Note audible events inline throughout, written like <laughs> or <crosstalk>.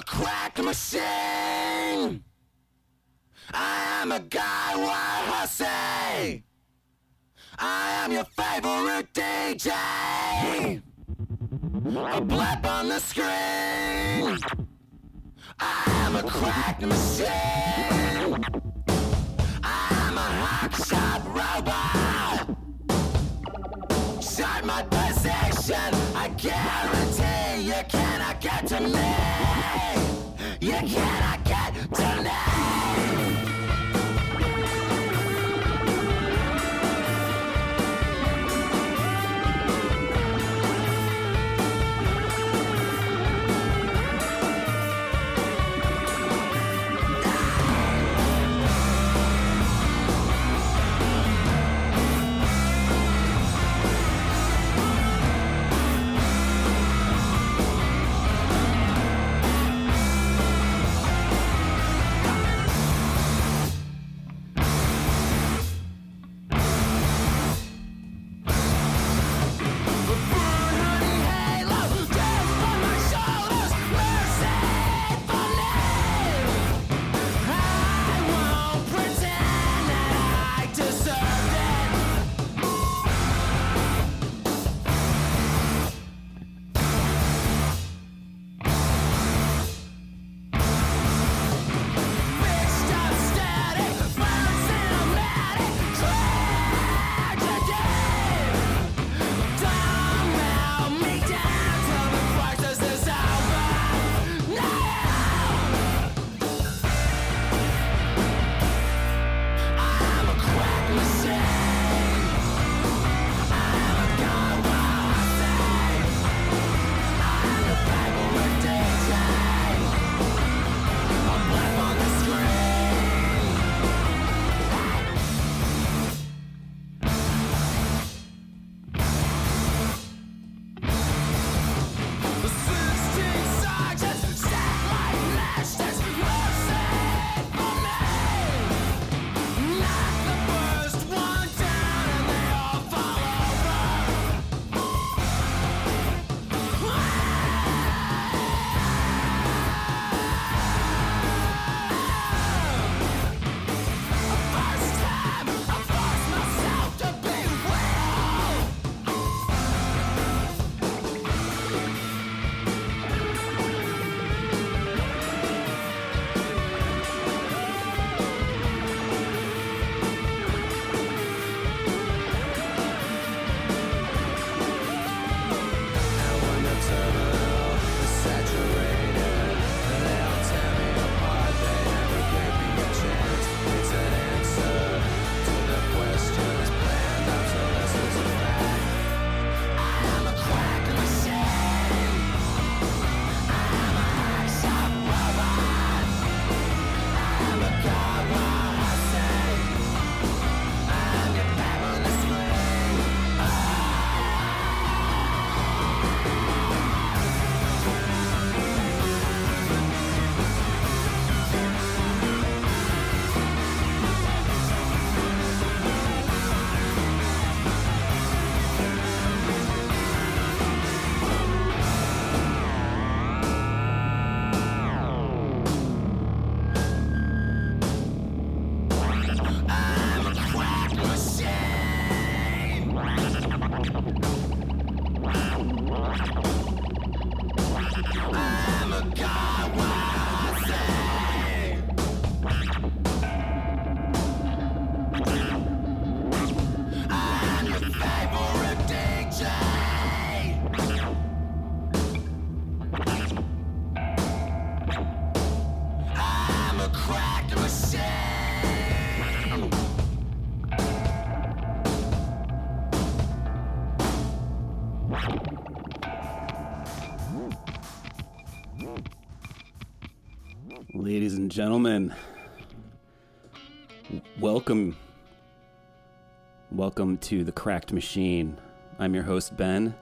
a crack machine. I am a guy, what hussy. I am your favorite DJ. A blip on the screen. I am a crack machine. I am a hack shop robot. Shut my position. I guarantee you cannot get to me. You cannot get to gentlemen, welcome. Welcome to the Cracked Machine. I'm your host, Ben,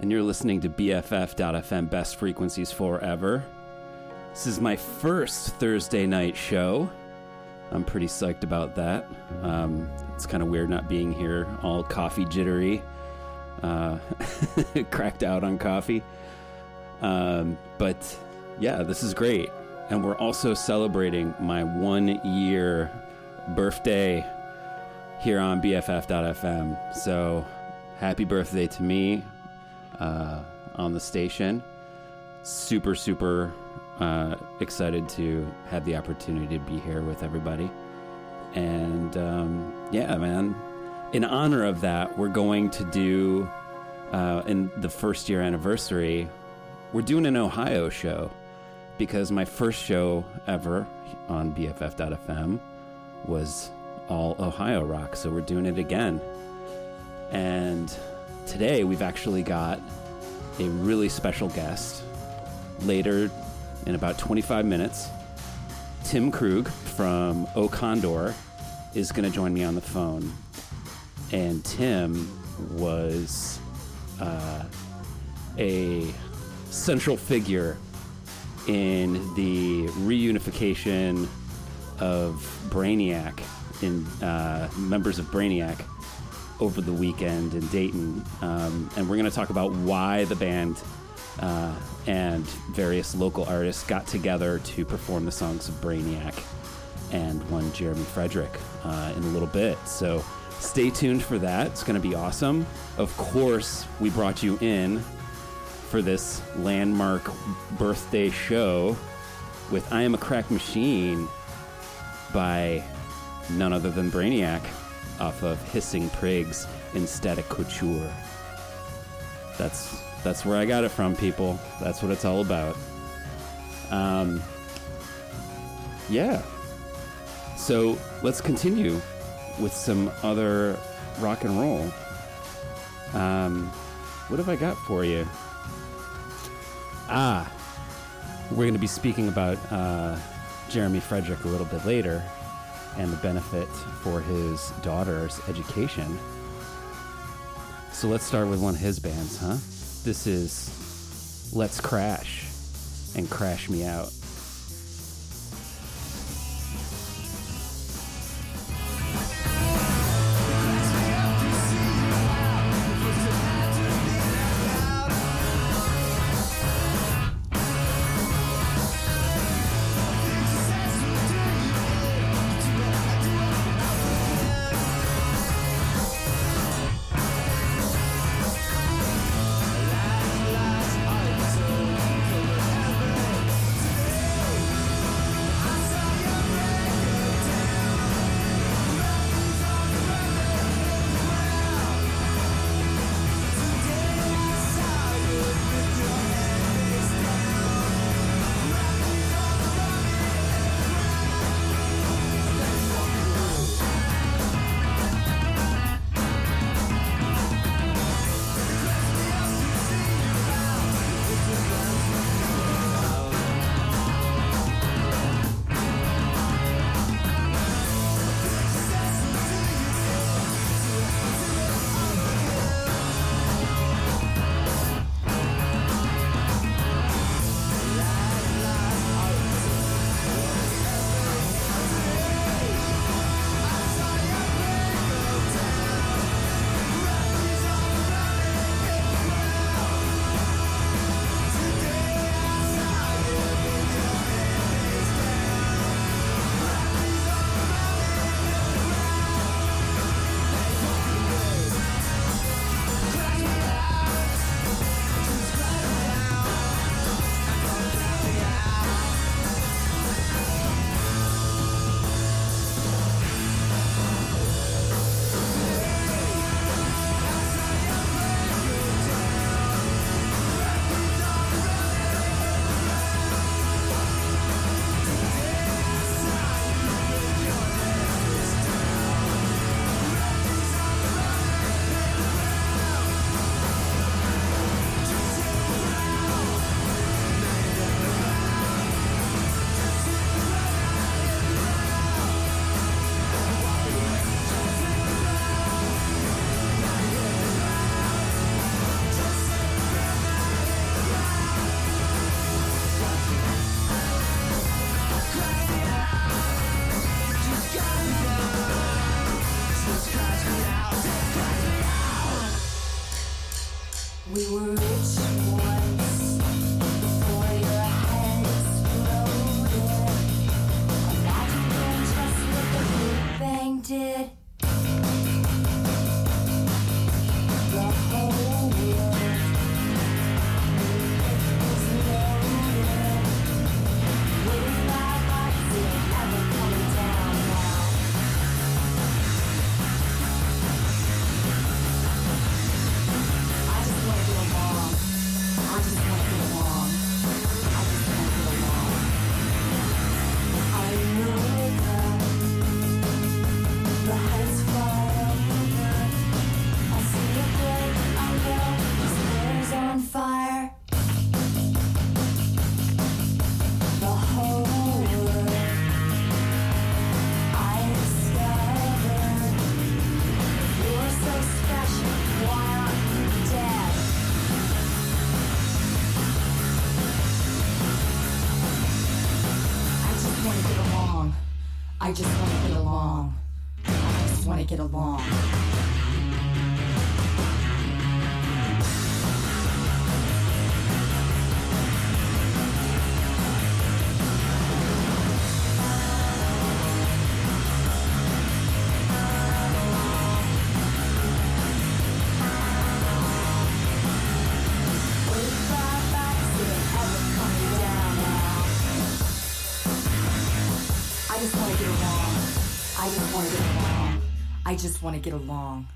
and you're listening to BFF.FM Best Frequencies Forever. This is my first Thursday night show. I'm pretty psyched about that. Um, it's kind of weird not being here, all coffee jittery, uh, <laughs> cracked out on coffee. Um, but yeah, this is great. And we're also celebrating my one year birthday here on BFF.FM. So happy birthday to me uh, on the station. Super, super uh, excited to have the opportunity to be here with everybody. And um, yeah, man, in honor of that, we're going to do, uh, in the first year anniversary, we're doing an Ohio show because my first show ever on BFF.FM was all Ohio rock. So we're doing it again. And today we've actually got a really special guest. Later, in about 25 minutes, Tim Krug from O Condor is going to join me on the phone. And Tim was uh, a central figure in the reunification of Brainiac in uh, members of Brainiac over the weekend in Dayton, um, and we're going to talk about why the band uh, and various local artists got together to perform the songs of Brainiac and one Jeremy Frederick uh, in a little bit. So stay tuned for that. It's going to be awesome. Of course, we brought you in for this landmark birthday show with I Am a Crack Machine by none other than Brainiac off of Hissing Prigs in Static Couture. That's that's where I got it from, people. That's what it's all about. Um, yeah. So let's continue with some other rock and roll. Um, what have I got for you? Ah, we're going to be speaking about uh, Jeremy Frederick a little bit later and the benefit for his daughter's education. So let's start with one of his bands, huh? This is Let's Crash and Crash Me Out. ないけども。I just want to get along.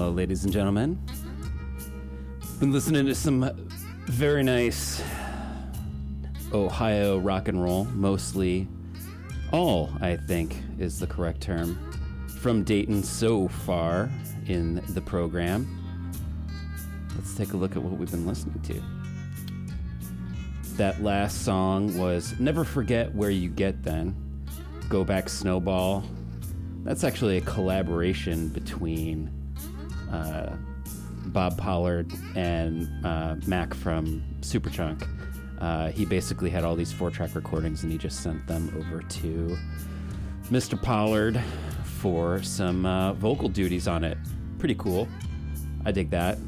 Well, ladies and gentlemen, been listening to some very nice Ohio rock and roll, mostly all, I think, is the correct term, from Dayton so far in the program. Let's take a look at what we've been listening to. That last song was Never Forget Where You Get Then, Go Back Snowball. That's actually a collaboration between uh, Bob Pollard and uh, Mac from Superchunk. Uh, he basically had all these four track recordings and he just sent them over to Mr. Pollard for some uh, vocal duties on it. Pretty cool. I dig that.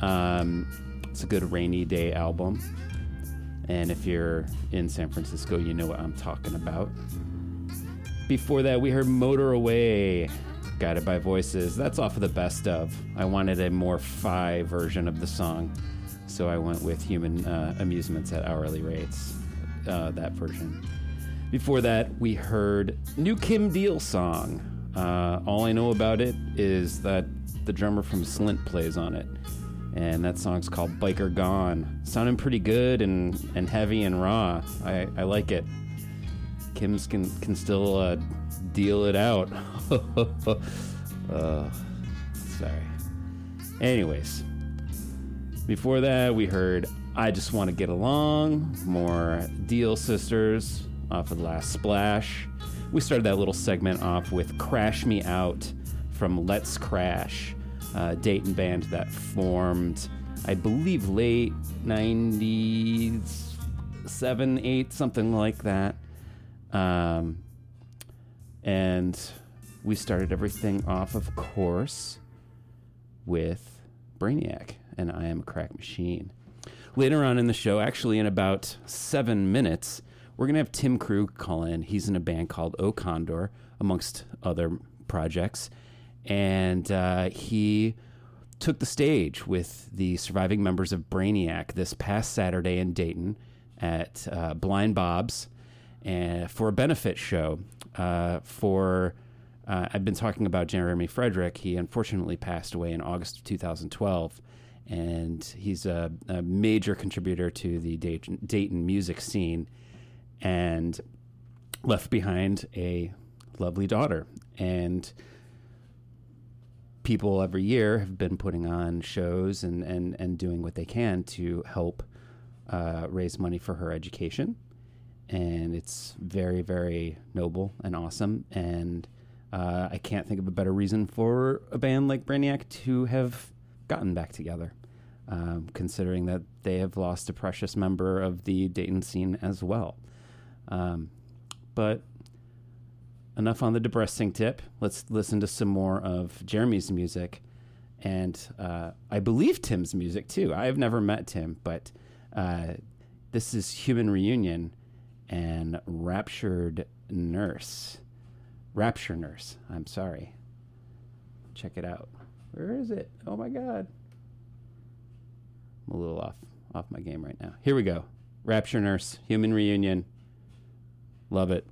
Um, it's a good rainy day album. And if you're in San Francisco, you know what I'm talking about. Before that, we heard Motor Away, guided by voices. That's off of the best of. I wanted a more fi version of the song, so I went with Human uh, Amusements at Hourly Rates, uh, that version. Before that, we heard New Kim Deal song. Uh, all I know about it is that the drummer from Slint plays on it and that song's called Biker Gone. Sounding pretty good and, and heavy and raw. I, I like it. Kim's can, can still uh, deal it out. <laughs> <laughs> uh, sorry. Anyways, before that, we heard I Just Want to Get Along, more Deal Sisters off of the last Splash. We started that little segment off with Crash Me Out from Let's Crash uh, Dayton band that formed, I believe, late 90s, 7, 8, something like that. Um, and we started everything off, of course, with Brainiac and I Am a Crack Machine. Later on in the show, actually in about seven minutes, we're going to have Tim Krug call in. He's in a band called O Condor, amongst other projects and uh, he took the stage with the surviving members of Brainiac this past Saturday in Dayton at uh, Blind Bob's and for a benefit show uh, for. Uh, I've been talking about Jeremy Frederick. He unfortunately passed away in August of 2012, and he's a, a major contributor to the Dayton, music scene, and left behind a lovely daughter. And people every year have been putting on shows and, and, and doing what they can to help uh, raise money for her education. And it's very, very noble and awesome. And uh, I can't think of a better reason for a band like Brainiac to have gotten back together, um, considering that they have lost a precious member of the Dayton scene as well. Um, but enough on the depressing tip. Let's listen to some more of Jeremy's music, and uh, I believe Tim's music too. I have never met Tim, but uh, this is Human Reunion and Raptured Nurse. Rapture Nurse. I'm sorry. Check it out. Where is it? Oh my God. I'm a little off off my game right now. Here we go. Rapture Nurse, Human Reunion. Love it.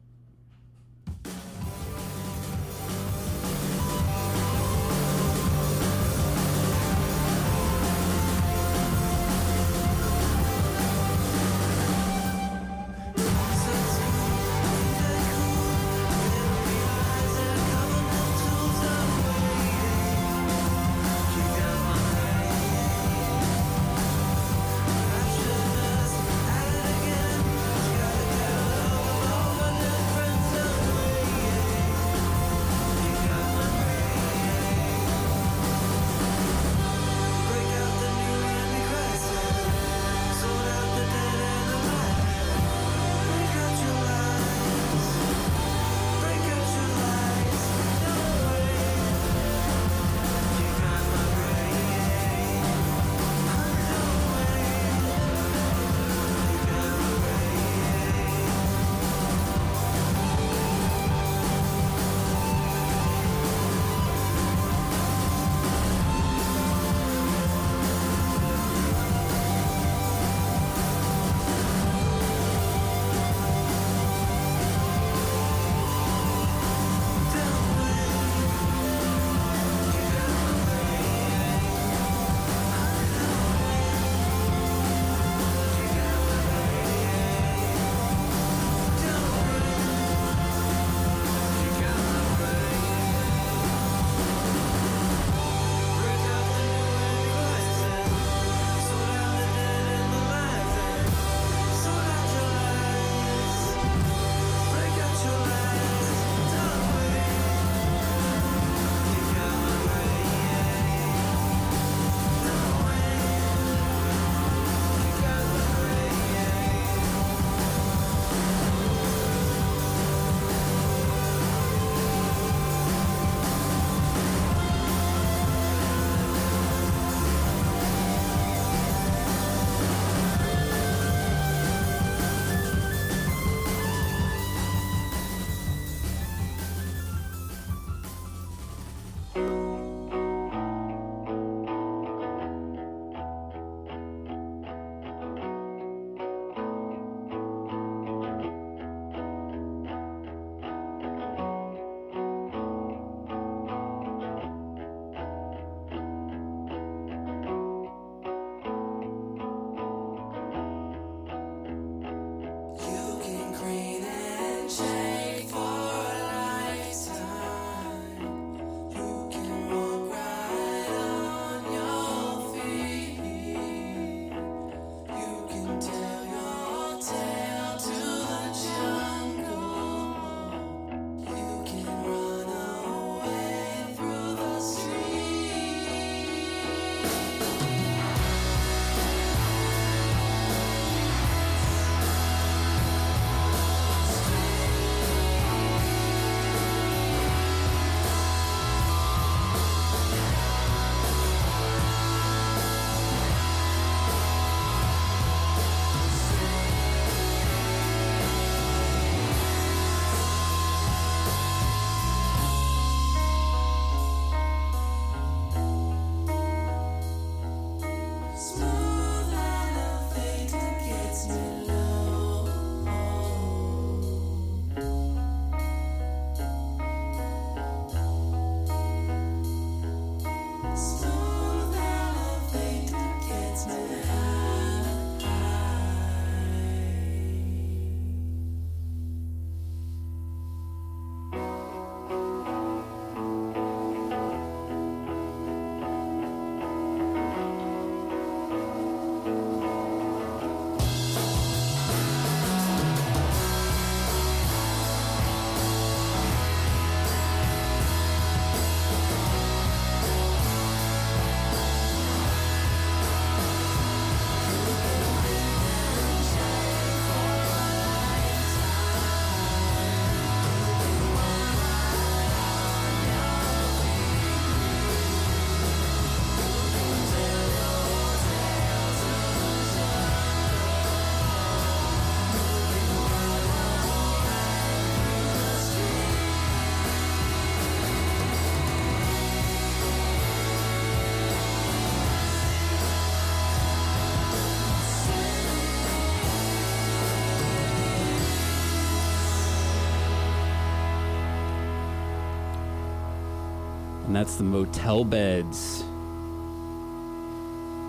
And that's the Motel Beds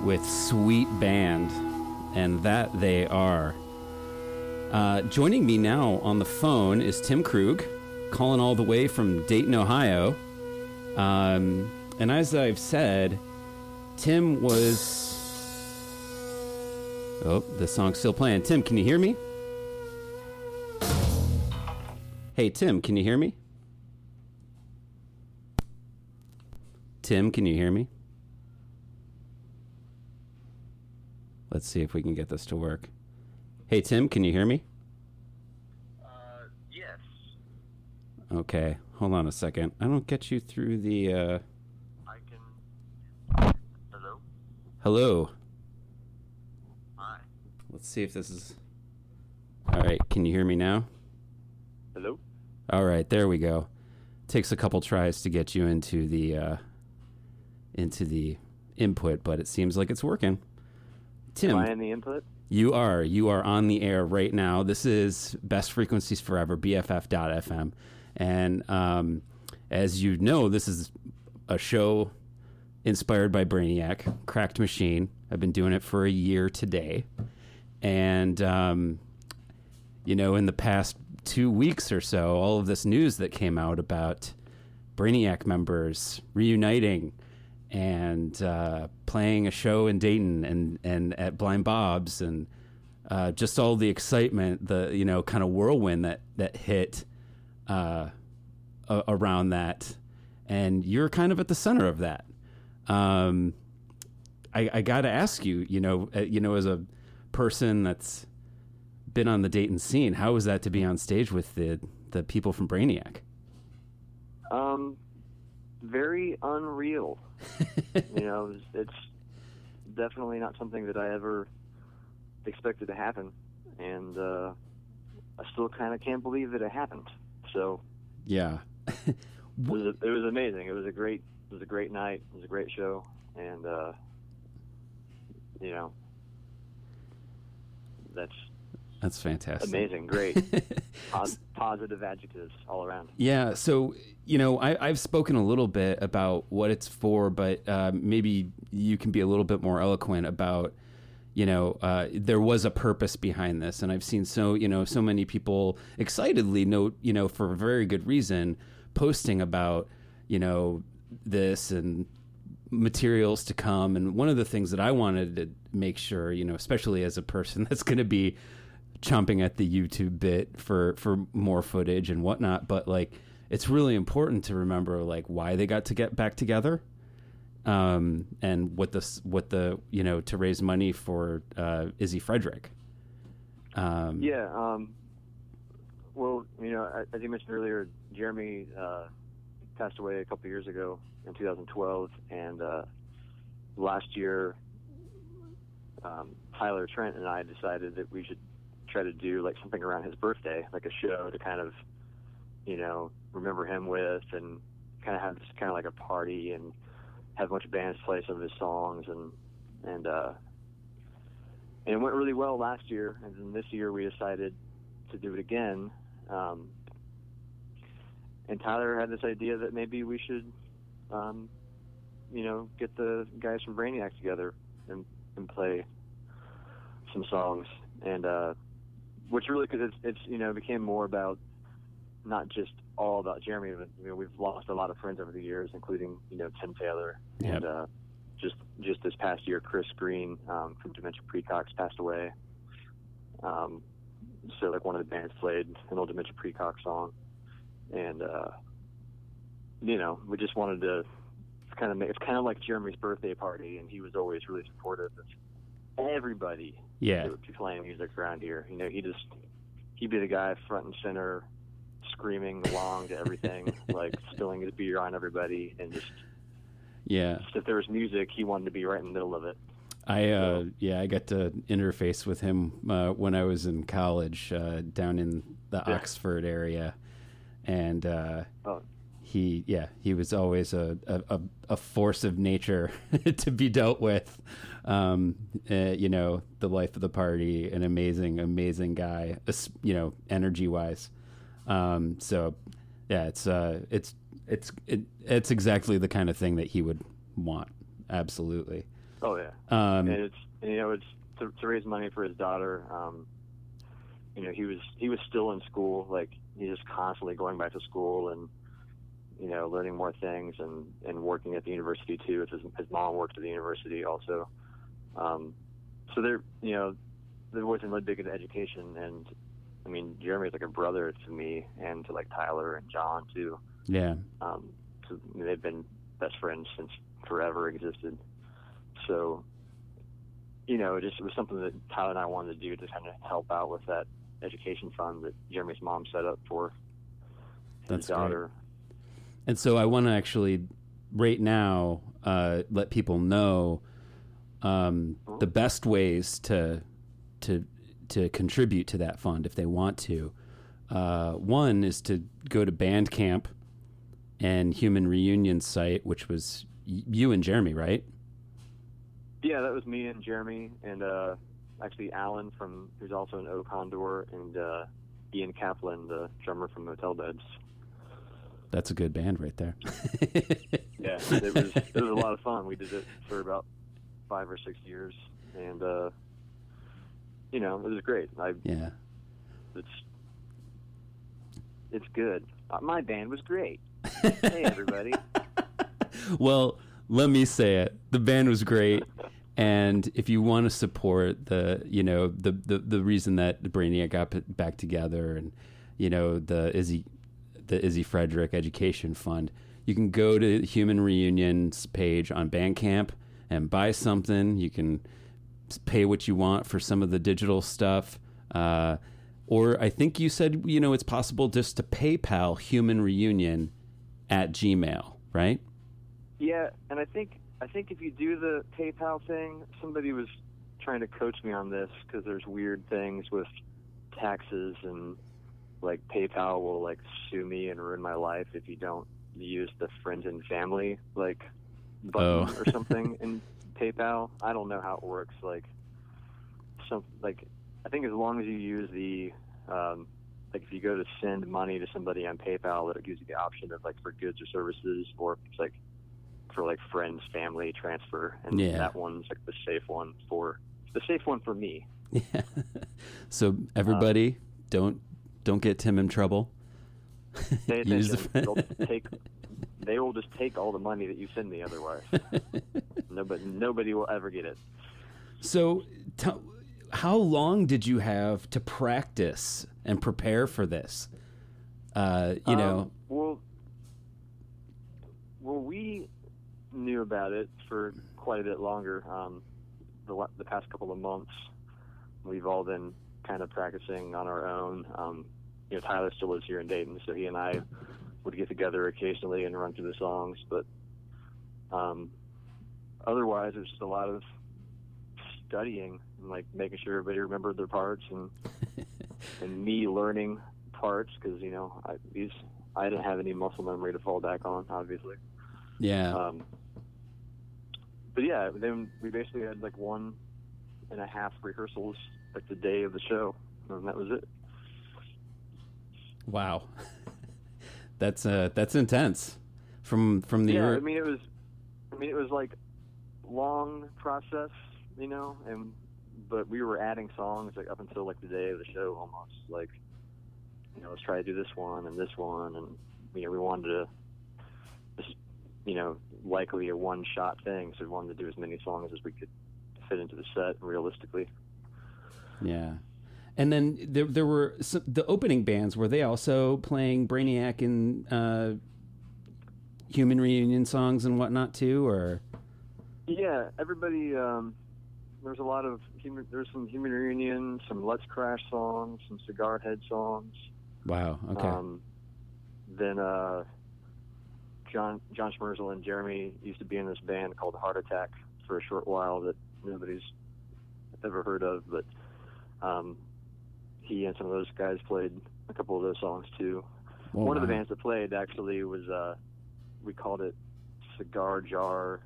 with Sweet Band. And that they are. Uh, joining me now on the phone is Tim Krug, calling all the way from Dayton, Ohio. Um, and as I've said, Tim was. Oh, the song's still playing. Tim, can you hear me? Hey, Tim, can you hear me? Tim, can you hear me? Let's see if we can get this to work. Hey, Tim, can you hear me? Uh, yes. Okay, hold on a second. I don't get you through the. Uh... I can. Hello? Hello. Hi. Let's see if this is. All right, can you hear me now? Hello? All right, there we go. Takes a couple tries to get you into the uh, into the input, but it seems like it's working. Tim, Am I in the input? you are you are on the air right now. This is Best Frequencies Forever, BFF.FM, and um, as you know, this is a show inspired by Brainiac, Cracked Machine. I've been doing it for a year today, and um, you know, in the past two weeks or so, all of this news that came out about Brainiac members reuniting and uh, playing a show in Dayton and, and at Blind Bob's and uh, just all the excitement, the you know kind of whirlwind that that hit uh, a- around that, and you're kind of at the center of that. Um, I, I got to ask you, you know, uh, you know, as a person that's been on the Dayton scene, how was that to be on stage with the the people from Brainiac? Um, very unreal. <laughs> you know, it's, it's definitely not something that I ever expected to happen, and uh, I still kind of can't believe that it happened. So Yeah. <laughs> it was, it was amazing. It was a great, it was a great night. It was a great show, and uh, you know, that's That's fantastic. amazing, great, <laughs> Pos- positive adjectives all around. Yeah, so you know, I, I've spoken a little bit about what it's for, but uh, maybe you can be a little bit more eloquent about, you know, uh, there was a purpose behind this, and I've seen so you know so many people excitedly note, you know, for a very good reason, posting about, you know, this and materials to come. And one of the things that I wanted to make sure, you know, especially as a person <laughs> that's going to be chomping at the YouTube bit for for more footage and whatnot, but like it's really important to remember like why they got to get back together, um, and what the what the you know to raise money for uh, Izzy Frederick. Um, Yeah. Um, well, you know, as you mentioned earlier, Jeremy uh, passed away a couple years ago in 2012, and uh, last year, um, Tyler Trent and I decided that we should try to do like something around his birthday, like a show to kind of, you know, remember him with, and kind of have this kind of like a party and have a bunch of bands play some of his songs and and uh, and it went really well last year. And then this year we decided to do it again. Um, and Tyler had this idea that maybe we should, um, you know, get the guys from Brainiac together and, and play some songs. And uh, which really, because it's, it's you know became more about not just all about Jeremy, but you know we've lost a lot of friends over the years, including you know Tim Taylor and uh, just just this past year, Chris Green um, from Dementia Precox passed away. Um, so like one of the bands played an old Dementia Precox song, and uh, you know we just wanted to kind of make it's kind of like Jeremy's birthday party, and he was always really supportive of everybody yeah, playing music around here. You know, he just he'd be the guy front and center, screaming along to everything, <laughs> like spilling his beer on everybody, and just yeah. just if there was music, he wanted to be right in the middle of it. I uh, yeah, I got to interface with him uh, when I was in college uh, down in the Yeah. Oxford area, and uh, Oh. he yeah he was always a, a, a force of nature <laughs> to be dealt with. Um, uh, you know, the life of the party, an amazing, amazing guy. You know, energy wise. Um, so yeah, it's uh, it's it's it, it's exactly the kind of thing that he would want. Absolutely. Oh yeah. Um, and it's you know it's to, to raise money for his daughter. Um, you know he was he was still in school, like he's just constantly going back to school and you know learning more things and and working at the university too. His his mom worked at the university also. Um, so they're you know always been really big into education and I mean Jeremy's like a brother to me and to like Tyler and John too. yeah. Um, so they've been best friends since forever existed. So, you know, it just it was something that Tyler and I wanted to do to kind of help out with that education fund that Jeremy's mom set up for his That's great. daughter. And so I want to actually, right now, uh, let people know um, the best ways to to to contribute to that fund if they want to. Uh, one is to go to Bandcamp and Human Reunion site, which was y- you and Jeremy, right? Yeah, that was me and Jeremy and uh, actually Alan from who's also an O Condor and uh, Ian Kaplan, the drummer from Motel Beds. That's a good band right there. <laughs> Yeah, it was it was a lot of fun. We did it for about five or six years, and uh, you know it was great. I yeah. it's it's good. Uh, my band was great. <laughs> hey everybody. well, let me say it. The band was great. And if you want to support the, you know, the, the, the reason that the Brainiac got back together and, you know, the Izzy, the Izzy Frederick Education Fund, you can go to Human Reunion's page on Bandcamp and buy something. You can pay what you want for some of the digital stuff. Uh, or I think you said, you know, it's possible just to PayPal Human Reunion at Gmail, right? Yeah, and I think I think if you do the PayPal thing, somebody was trying to coach me on this because there's weird things with taxes and like PayPal will like sue me and ruin my life if you don't use the friends and family like button Oh. or something <laughs> in PayPal. I don't know how it works. Like some like I think as long as you use the um, like if you go to send money to somebody on PayPal, that it gives you the option of like for goods or services, or it's like for like friends, family transfer, and Yeah. that one's like the safe one for the safe one for me. Yeah. <laughs> so everybody, don't don't get Tim in trouble. <laughs> Pay Use attention. the- They'll take, they will just take all the money that you send me. Otherwise, <laughs> nobody nobody will ever get it. So, t- how long did you have to practice and prepare for this? Uh, you know, Um, well, well, we knew about it for quite a bit longer. Um, the the past couple of months, we've all been kind of practicing on our own. Um, you know, Tyler still lives here in Dayton, so he and I would get together occasionally and run through the songs. But um, otherwise, it was just a lot of studying and like making sure everybody remembered their parts and <laughs> and me learning parts because you know I, these I didn't have any muscle memory to fall back on, obviously. yeah, Um, but yeah, then we basically had like one and a half rehearsals like the day of the show, and that was it. wow, that's uh, that's intense. From from the yeah, ear- I mean it was, I mean it was like long process, you know, and but we were adding songs like up until like the day of the show almost like, you know, let's try to do this one and this one, and you know we wanted to, just you know, likely a one shot thing, so we wanted to do as many songs as we could fit into the set realistically. yeah. And then there there were some, the opening bands. Were they also playing Brainiac and uh, Human Reunion songs and whatnot too, or? Yeah, everybody. Um, there was a lot of human. There was some human reunion, some Let's Crash songs, some Cigar Head songs. Wow. Okay. Um, then uh, John John Schmersal and Jeremy used to be in this band called Heart Attack for a short while that nobody's ever heard of, but um, he and some of those guys played a couple of those songs too. Oh, One of the bands that played actually was uh, we called it Cigar Jar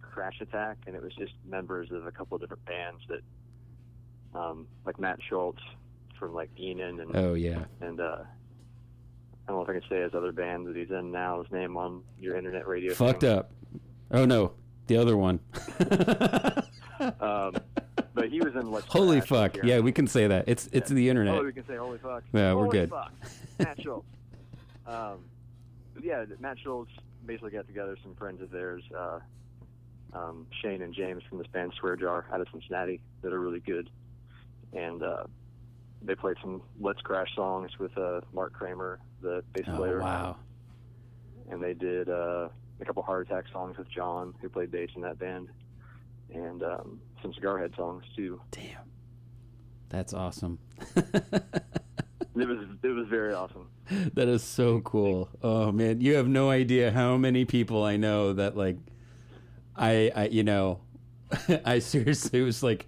Crash Attack, and it was just members of a couple of different bands that, um, like Matt Schulz from like Enon and Oh yeah. and uh, don't know if I can say his other band that he's in now. His name on your internet radio. Fucked thing. up. Oh no, the other one. <laughs> Um, but he was in Let's Holy fuck! here. Yeah, we can say that. It's it's the internet. Oh, we can say holy fuck. Yeah, we're Holy good. Fuck. Matt Schulz. <laughs> Um, yeah, Matt Schulz basically got together some friends of theirs, uh, um, Shane and James from this band Swear Jar out of Cincinnati that are really good, and uh, they played some Let's Crash songs with uh, Mark Kramer, the bass Oh player. wow. And they did uh, a couple Heart Attack songs with John, who played bass in that band, and um, some Cigarhead songs too. Damn. That's awesome. <laughs> It was it was very awesome. that is so cool. Oh man, you have no idea how many people I know that like I I you know <laughs> I seriously was like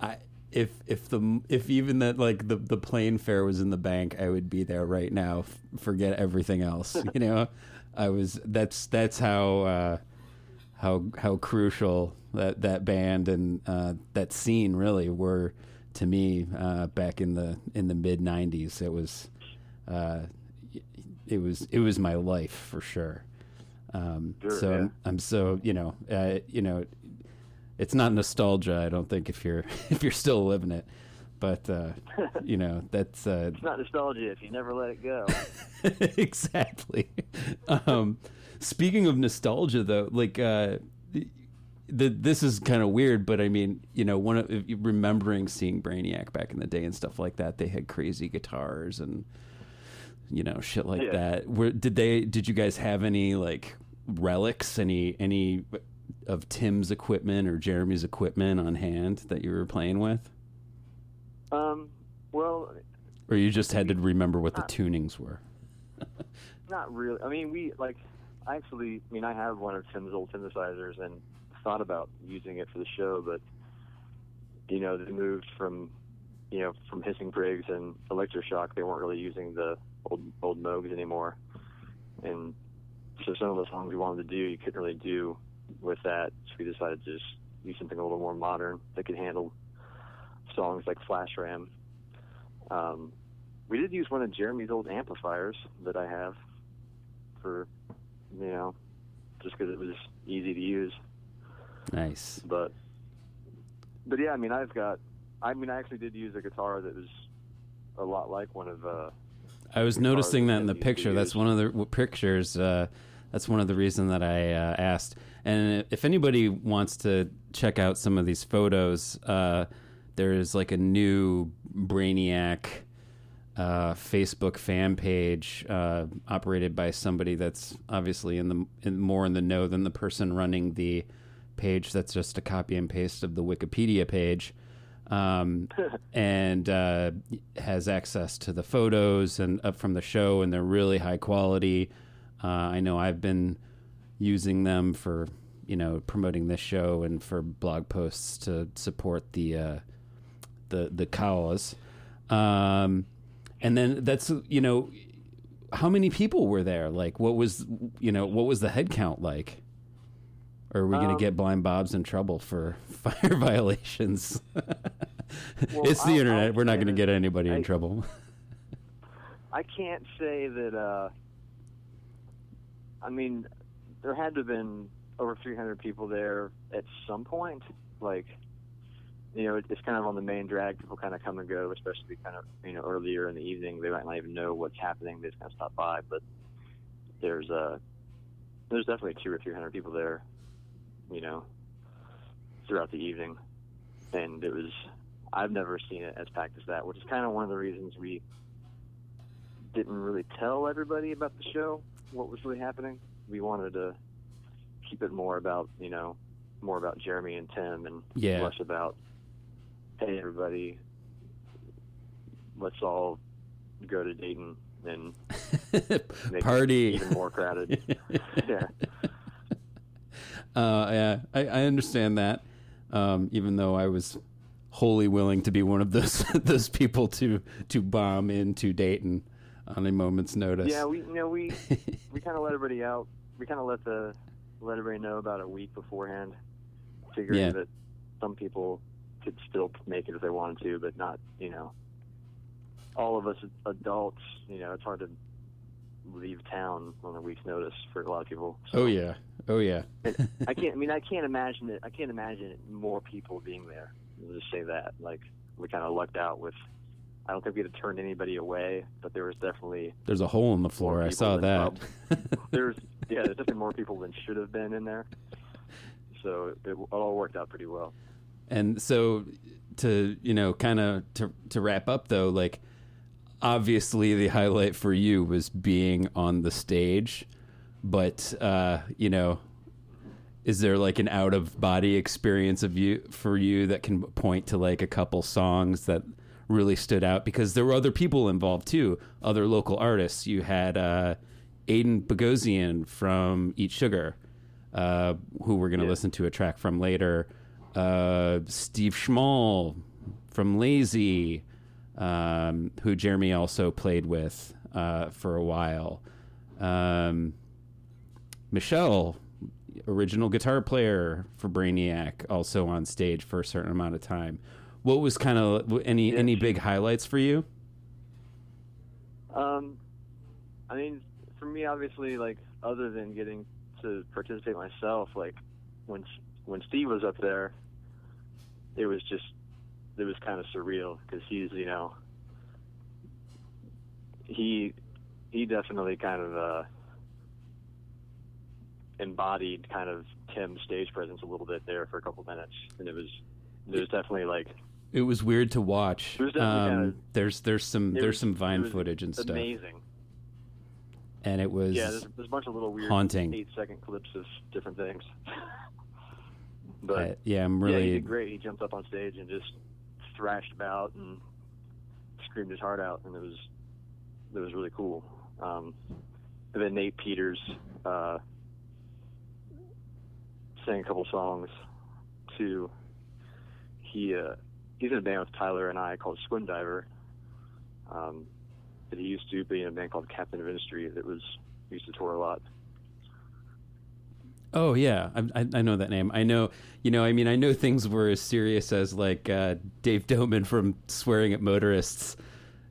I if if the if even that like the the plane fare was in the bank, I would be there right now. F- forget everything else, <laughs> you know. I was that's that's how uh how how crucial that that band and uh that scene really were to me uh back in the in the mid 90s. It was uh, it was it was my life for sure. Um, Sure, so yeah. I'm, I'm so you know uh, you know it's not nostalgia. I don't think if you're <laughs> if you're still living it, but uh, <laughs> you know that's uh, It's not nostalgia if you never let it go. <laughs> exactly. Um, speaking of nostalgia, though, like uh, the, this is kind of weird, but I mean, you know, one of remembering seeing Brainiac back in the day and stuff like that, they had crazy guitars and you know shit like Yeah. that. Where did they? Did you guys have any like relics? Any any of Tim's equipment or Jeremy's equipment on hand that you were playing with, Um, well, or you just had to remember what the tunings were? <laughs> not really. I mean, we like. I actually, I mean, I have one of Tim's old synthesizers and thought about using it for the show, but you know, they moved from, you know, from Hissing Prigs and Electroshock. They weren't really using the old old Moogs anymore, and so some of the songs we wanted to do, you couldn't really do with that. So we decided to just use something a little more modern that could handle songs like Flash Ram. Um, we did use one of Jeremy's old amplifiers that I have for, you know, just because it was easy to use. Nice. But, but yeah, I mean, I've got, I mean, I actually did use a guitar that was a lot like one of, uh, I was noticing that in the picture. That's one of the w- pictures. Uh, that's one of the reasons that I uh, asked. And if anybody wants to check out some of these photos, uh, there is like a new Brainiac uh, Facebook fan page uh, operated by somebody that's obviously in the in, more in the know than the person running the page. That's just a copy and paste of the Wikipedia page um, <laughs> and uh, has access to the photos and up from the show, and they're really high quality. Uh, I know I've been using them for you know promoting this show and for blog posts to support the uh, the the cause. Um, and then that's you know how many people were there? Like what was you know what was the head count like? Or are we going to Um, get Blind Bob's in trouble for <laughs> fire violations? <laughs> Well, it's the I'll- internet. I'll We're not going to get anybody in trouble. <laughs> I can't say that, uh, I mean, there had to have been over 300 people there at some point. Like, you know, it's kind of on the main drag. People kind of come and go, especially kind of, you know, earlier in the evening. They might not even know what's happening. They just kind of stop by. But there's, uh, there's definitely two or 300 people there, you know, throughout the evening. And it was, I've never seen it as packed as that, which is kind of one of the reasons we didn't really tell everybody about the show, what was really happening. We wanted to keep it more about, you know, more about Jeremy and Tim and Yeah. less about, hey, everybody, let's all go to Dayton and <laughs> make Party. it even more crowded. <laughs> yeah. Uh, yeah, I, I understand that. Um, even though I was wholly willing to be one of those <laughs> those people to to bomb into Dayton on a moment's notice. Yeah, we you know we we kind of let everybody out. We kind of let the let everybody know about a week beforehand, figuring Yeah. that some people could still make it if they wanted to, but not you know all of us adults. You know, it's hard to leave town on a week's notice for a lot of people. Oh yeah, oh yeah. <laughs> I can't. I mean, I can't imagine it. I can't imagine more people being there. I'll just say that. Like we kind of lucked out with. I don't think we had turned anybody away, but there was definitely There's a hole in the floor. I saw that. <laughs> there's yeah, there's definitely more people than should have been in there. So it, it all worked out pretty well. And so to, you know, kind of to to wrap up though, like obviously the highlight for you was being on the stage, but uh, you know, is there like an out of body experience of you for you that can point to like a couple songs that really stood out because there were other people involved too, other local artists. You had uh Aiden Bogosian from Eat Sugar, uh, who we're going to Yeah. listen to a track from later. Uh, Steve Schmall from Lazy, um, who Jeremy also played with uh, for a while. Um, Michelle, original guitar player for Brainiac, also on stage for a certain amount of time. What was kind of any any big highlights for you? Um, I mean, for me, obviously, like other than getting to participate myself, like when when Steve was up there, it was just it was kind of surreal because he's you know he he definitely kind of uh embodied kind of Tim's stage presence a little bit there for a couple minutes, and it was it was definitely like It was weird to watch. It was definitely Um, kinda- there's there's some there's was- some Vine footage and stuff, amazing. and it was Yeah, there's, there's a bunch of little weird haunting. eight second clips of different things. <laughs> but yeah, I'm yeah, he really did great. He jumped up on stage and just thrashed about and screamed his heart out, and it was it was really cool. Um, and then Nate Peters uh, sang a couple songs too. He uh, he's in a band with Tyler and I called Swim Diver. Um, but he used to be in a band called Captain of Industry that was used to tour a lot. Oh yeah, I, I, I know that name. I know, you know, I mean, I know things were as serious as like uh, Dave Doughman from swearing at motorists.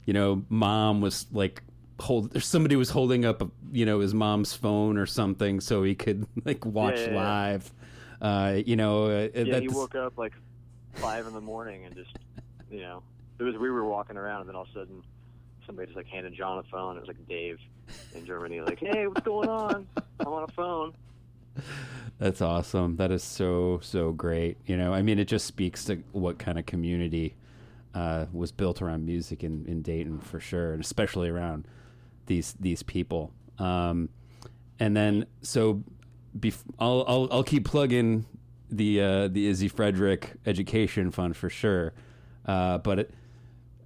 You know, mom was like hold. Somebody was holding up, you know, his mom's phone or something so he could <laughs> like watch Yeah, yeah, yeah. live. Uh, you know, uh, Yeah, that's, he woke up like five in the morning and just, you know, it was we were walking around and then all of a sudden somebody just like handed John a phone. It was like Dave in Germany, like, hey, what's going on? I'm on a phone. That's awesome. That is so so great. You know, I mean, it just speaks to what kind of community uh, was built around music in, in Dayton for sure, and especially around these these people. Um, and then so, bef- I'll, I'll I'll keep plugging the uh, the Izzy Frederick Education Fund for sure. Uh, but it,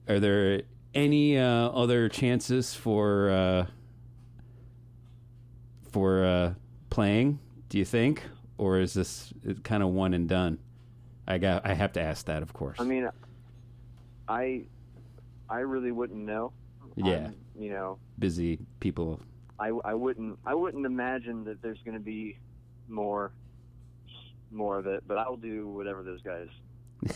are there any uh, other chances for uh, for uh, playing? Do you think, or is this kind of one and done? I got. I have to ask that, of course. I mean, I, I really wouldn't know. Yeah. I'm, you know, busy people. I, I wouldn't I wouldn't imagine that there's going to be more more of it, but I'll do whatever those guys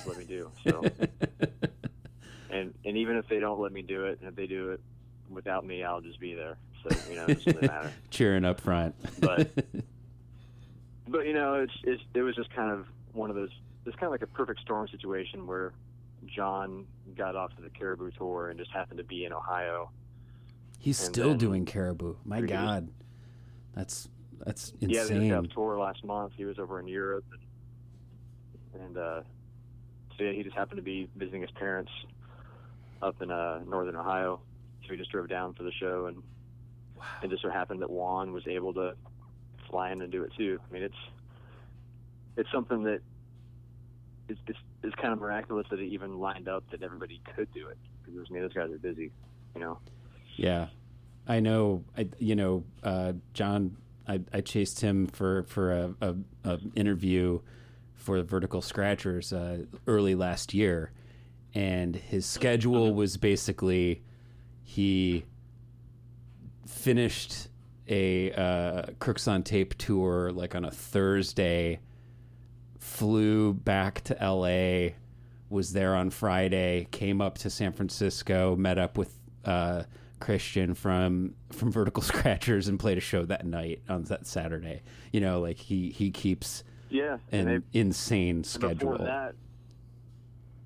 let me do. So <laughs> and and even if they don't let me do it, and if they do it without me, I'll just be there. So you know, it doesn't really matter. <laughs> Cheering up front. But- <laughs> But you know, it's, it's it was just kind of one of those. It's kind of like a perfect storm situation where John got off to the Caribou tour and just happened to be in Ohio. He's And still doing Caribou. My God, that's that's Yeah, they tour last month. He was over in Europe, and, and uh, so yeah, he just happened to be visiting his parents up in uh, northern Ohio. So he just drove down for the show, and it just so happened that Juan was able to fly in and do it too. I mean, it's it's something that it's it's, kind of miraculous that it even lined up that everybody could do it because mean those guys are busy, you know. Yeah, I know. I you know, uh, John. I, I chased him for for a, a, a interview for the Vertical Scratchers uh, early last year, and his schedule was basically he finished a uh, Crooks on Tape tour like on a Thursday, flew back to L.A., was there on Friday, came up to San Francisco, met up with uh, Christian from from Vertical <laughs> Scratchers and played a show that night on that Saturday. You know, like he he keeps Yeah, an and they, insane schedule. before that,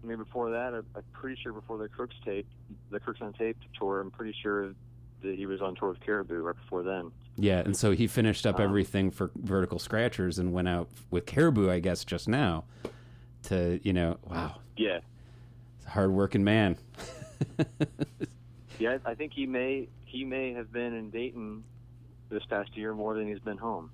maybe before that, I- I'm pretty sure before the Crooks tape, the Crooks on tape tour, I'm pretty sure he was on tour with Caribou right before then. Yeah, and so he finished up Um, everything for Vertical Scratchers and went out with Caribou, I guess, just now. To you know, wow, Yeah, it's hard working man. yeah, I think he may he may have been in Dayton this past year more than he's been home,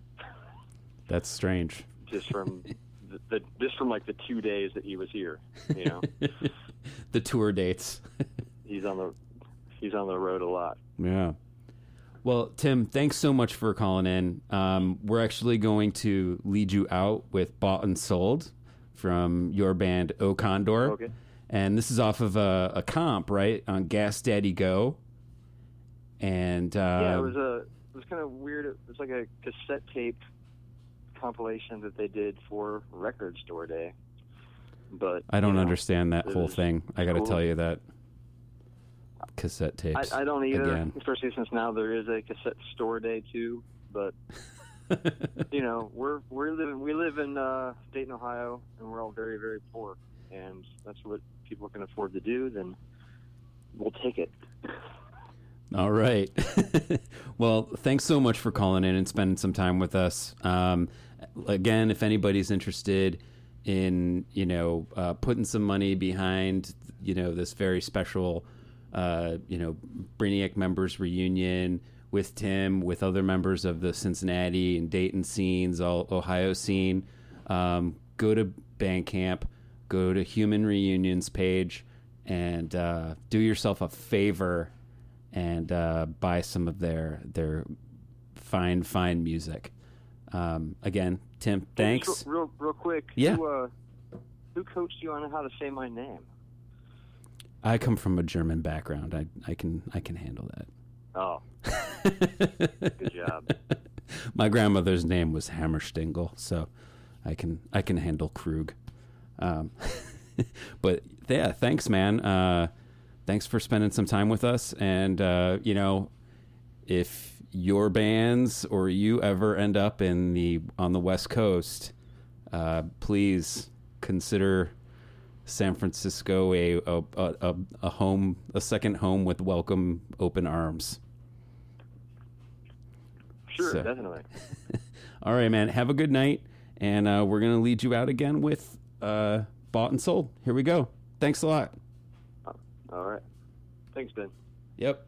That's strange. just from the, the just from like the two days that he was here. You know, <laughs> the tour dates. he's on the he's on the road a lot. Yeah. Well, Tim, thanks so much for calling in. Um, we're actually going to lead you out with Bought and Sold from your band O Condor. Okay. And this is off of a, a comp, right? On Gas Daddy Go. And uh, yeah, it was a it was kind of weird. It was like a cassette tape compilation that they did for Record Store Day. But I don't you know, understand that whole thing. I got to cool. tell you that. Cassette tapes. I, I don't either, Again. especially since now there is a cassette store day too. But <laughs> you know, we're we're living we live in uh, Dayton, Ohio, and we're all very very poor, and that's what people can afford to do. Then we'll take it. All right. <laughs> well, thanks so much for calling in and spending some time with us. Um, again, if anybody's interested in, you know, uh, putting some money behind, you know, this very special, uh, you know, Brainiac members reunion with Tim, with other members of the Cincinnati and Dayton scenes, all Ohio scene, um, go to Bandcamp, go to Human Reunions page, and uh, do yourself a favor and uh, buy some of their their fine fine music. Um, again, Tim, thanks. Real, real, real quick. Yeah. Who, uh, who coached you on how to say my name? I come from a German background. I, I can I can handle that. Oh, <laughs> good job. My grandmother's name was Hammerstingle, so I can I can handle Krug. Um, <laughs> but yeah, thanks, man. Uh, thanks for spending some time with us. And uh, you know, if your bands or you ever end up in the on the West Coast, uh, please consider San Francisco a a, a a home, a second home with welcome open arms. Sure, So- definitely. <laughs> All right, man. Have a good night, and uh, we're gonna lead you out again with uh, bought and sold. Here we go. Thanks a lot. All right. Thanks, Ben. Yep.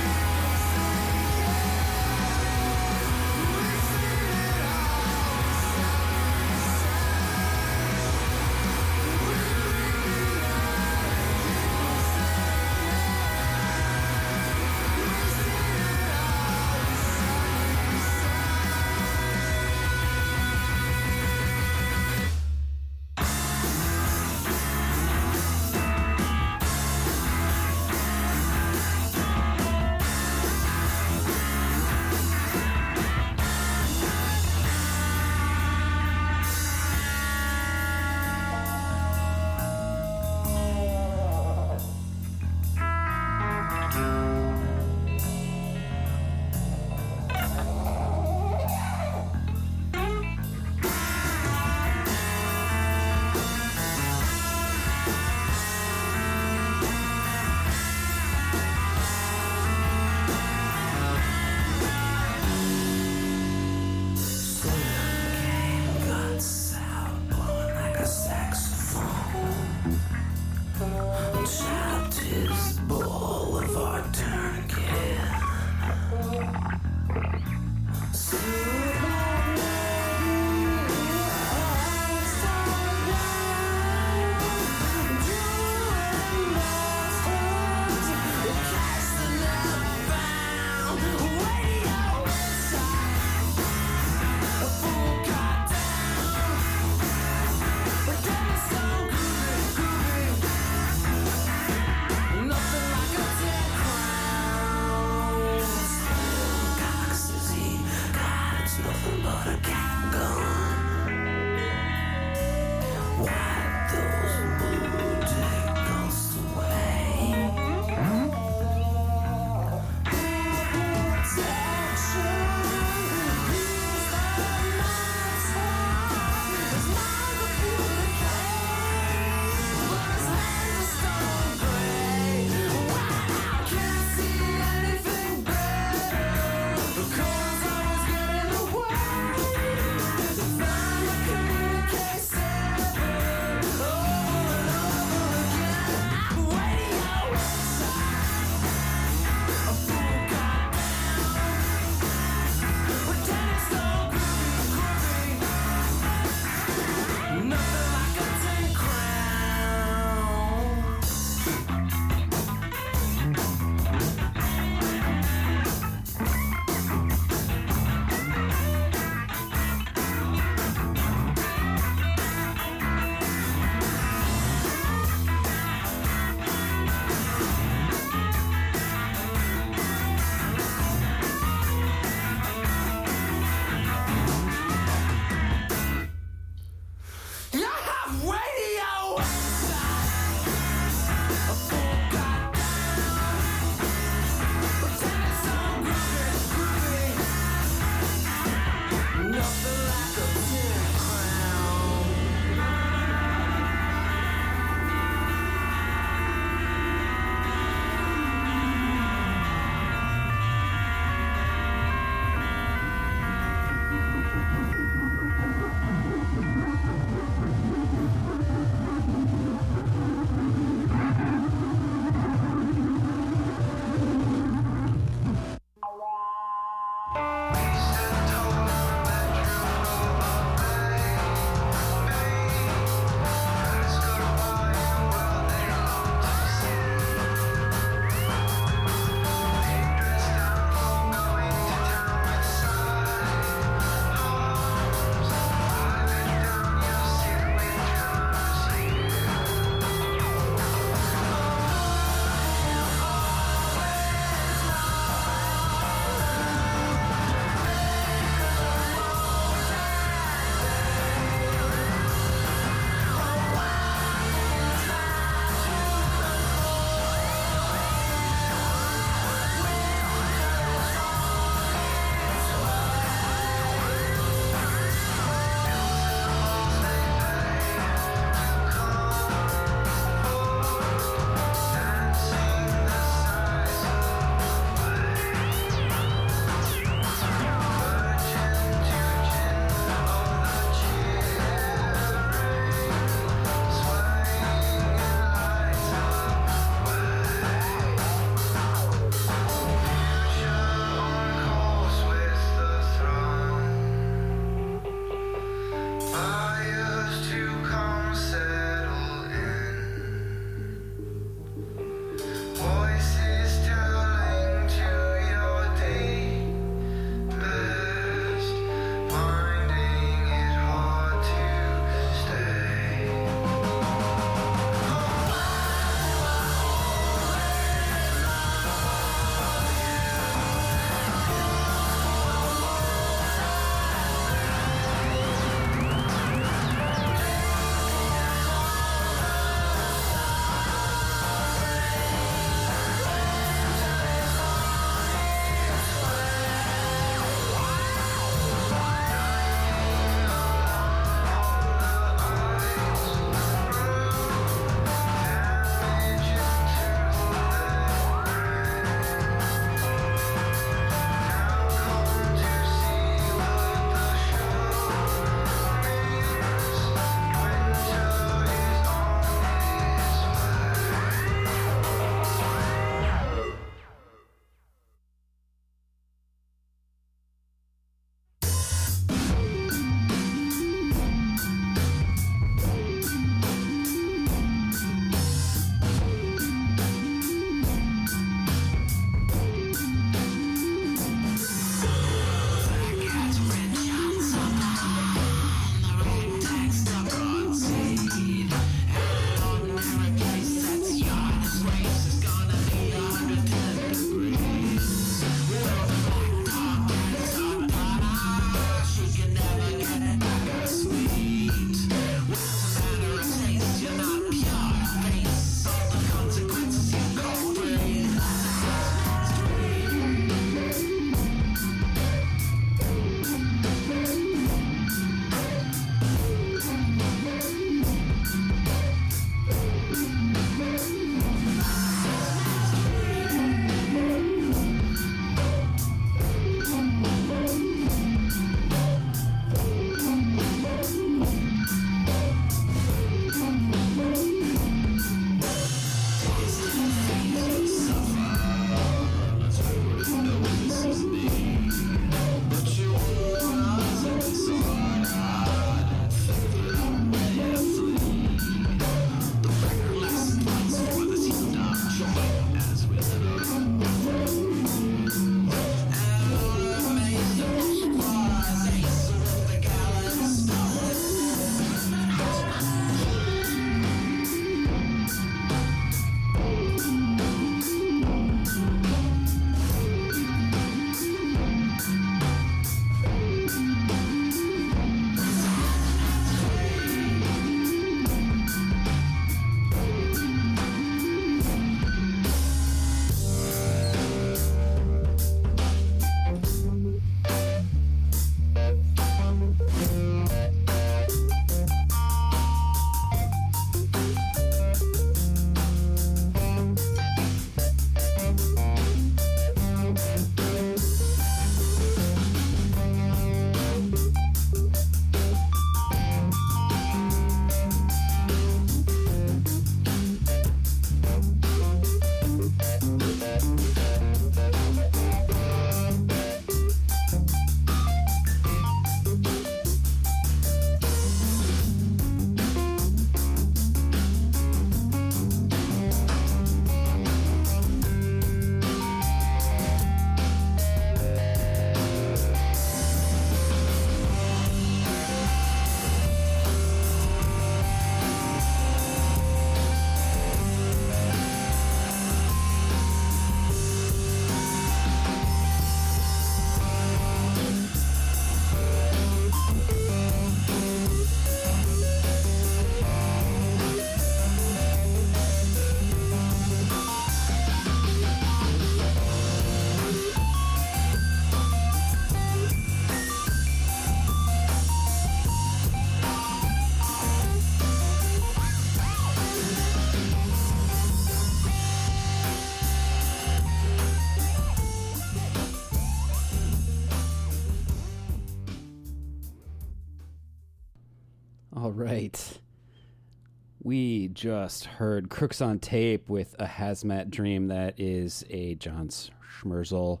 We just heard Crooks on Tape with a Hazmat Dream that is a John Schmersal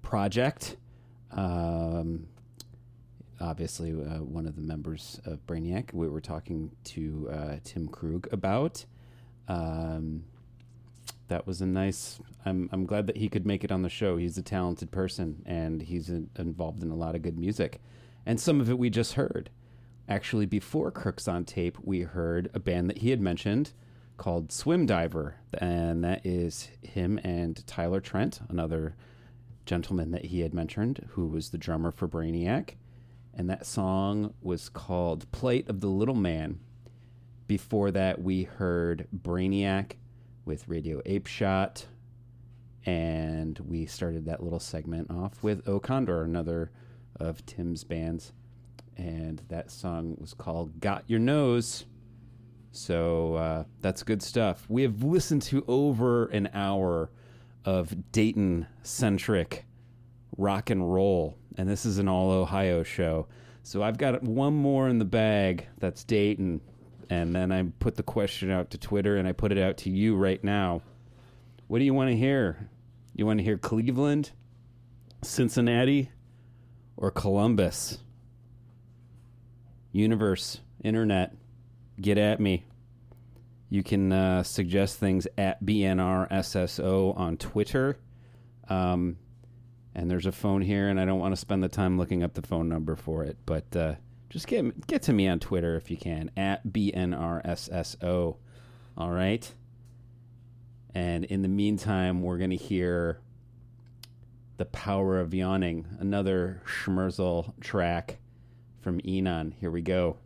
project. Um, obviously, uh, one of the members of Brainiac, we were talking to uh, Tim Krug about. Um, that was a nice. I'm I'm glad that he could make it on the show. He's a talented person, and he's in, involved in a lot of good music, and some of it we just heard. Actually, before Crooks on Tape, we heard a band that he had mentioned called Swim Diver, and that is him and Tyler Trent, another gentleman that he had mentioned, who was the drummer for Brainiac, and that song was called "Plight of the Little Man." Before that, we heard Brainiac with Radio Ape Shot, and we started that little segment off with O Condor, another of Tim's bands, and that song was called "Got Your Nose." So uh, that's good stuff. We have listened to over an hour of Dayton centric rock and roll, and this is an all Ohio show. So I've got one more in the bag that's Dayton, and then I put the question out to Twitter and I put it out to you right now. What do you want to hear? You want to hear Cleveland, Cincinnati, or Columbus? Universe, internet, get at me. You can uh, suggest things at BNRSSO on Twitter. Um, and there's a phone here, and I don't want to spend the time looking up the phone number for it, but uh, just get get to me on Twitter if you can at BNRSSO. All right. And in the meantime, we're going to hear The Power of Yawning, another Schmersal track from Enon. Here we go.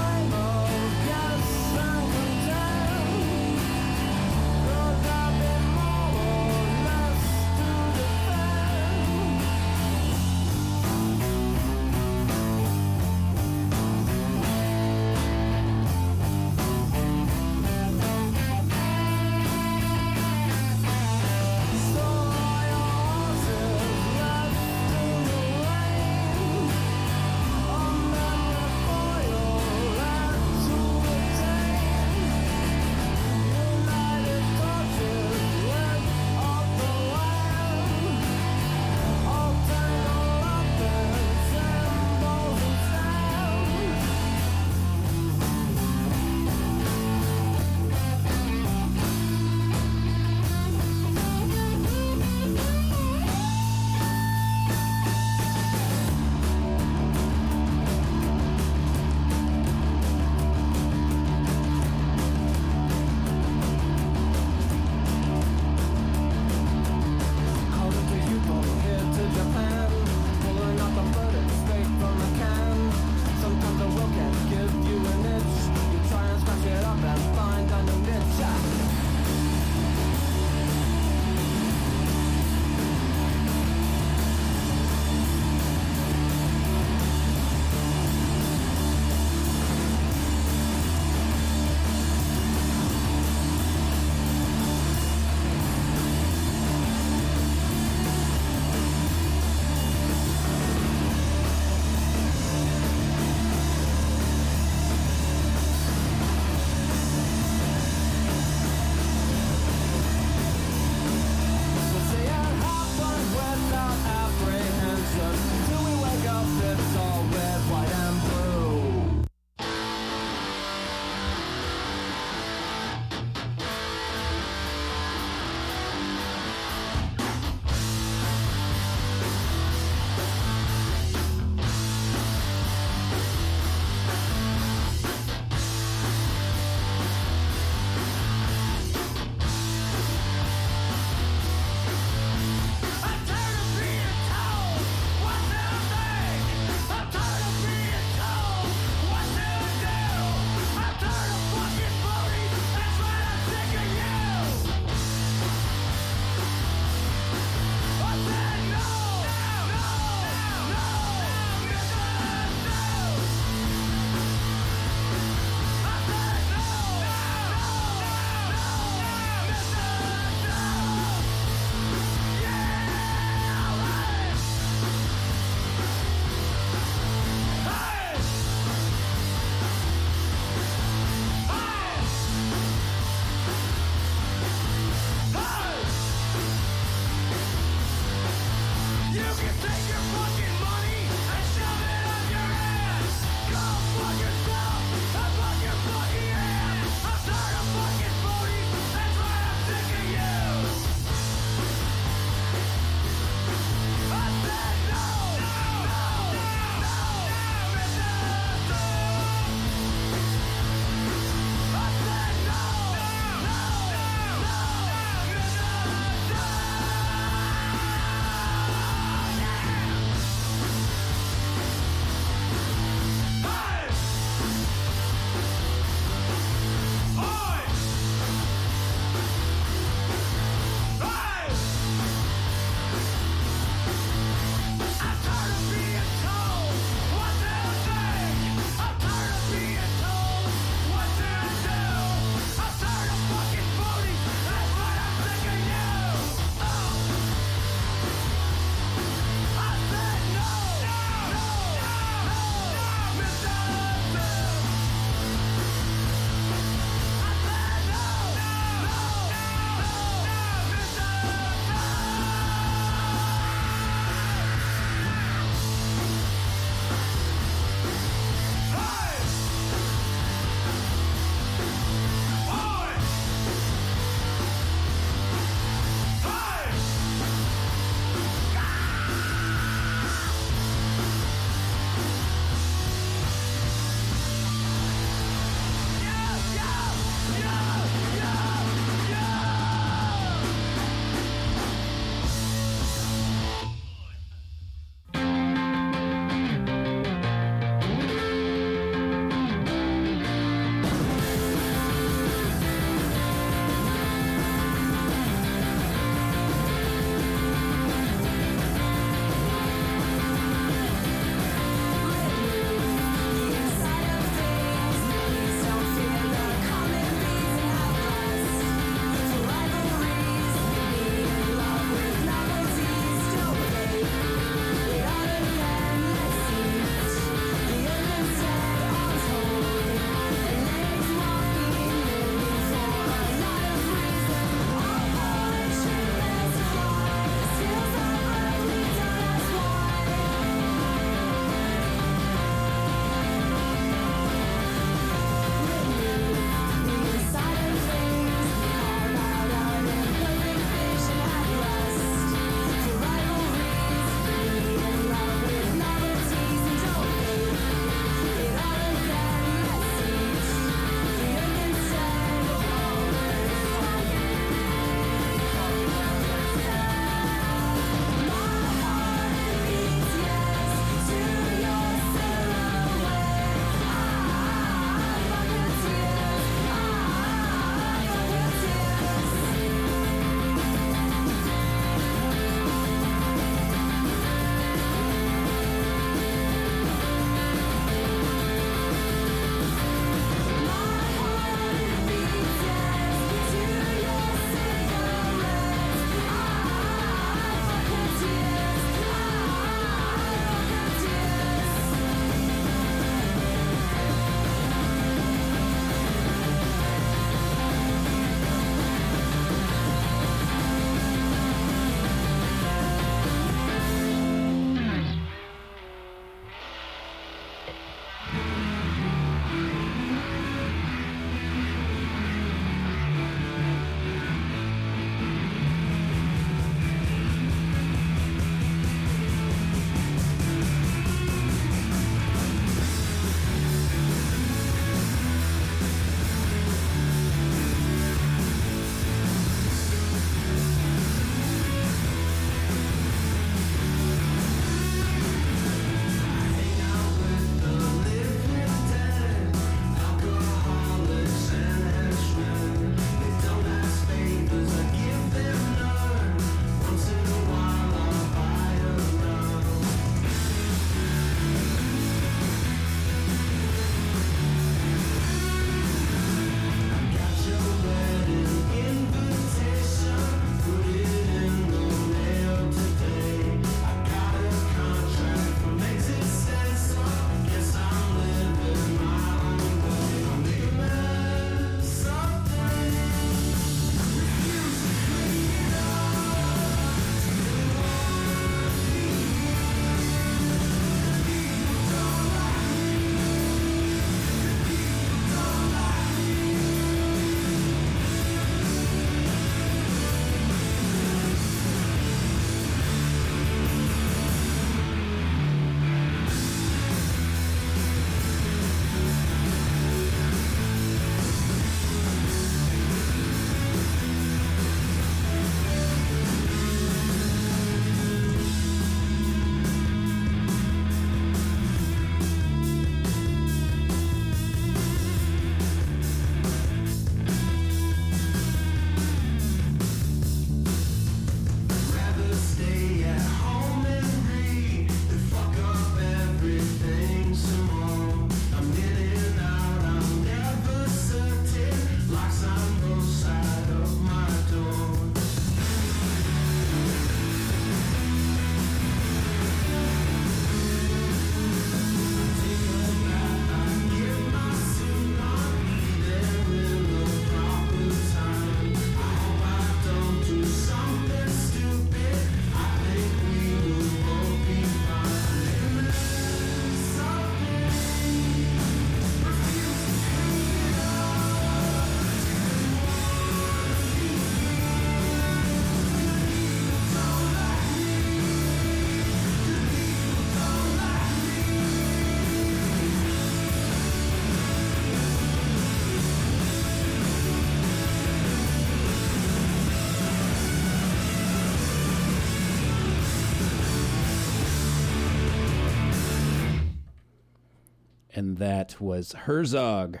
And that was Herzog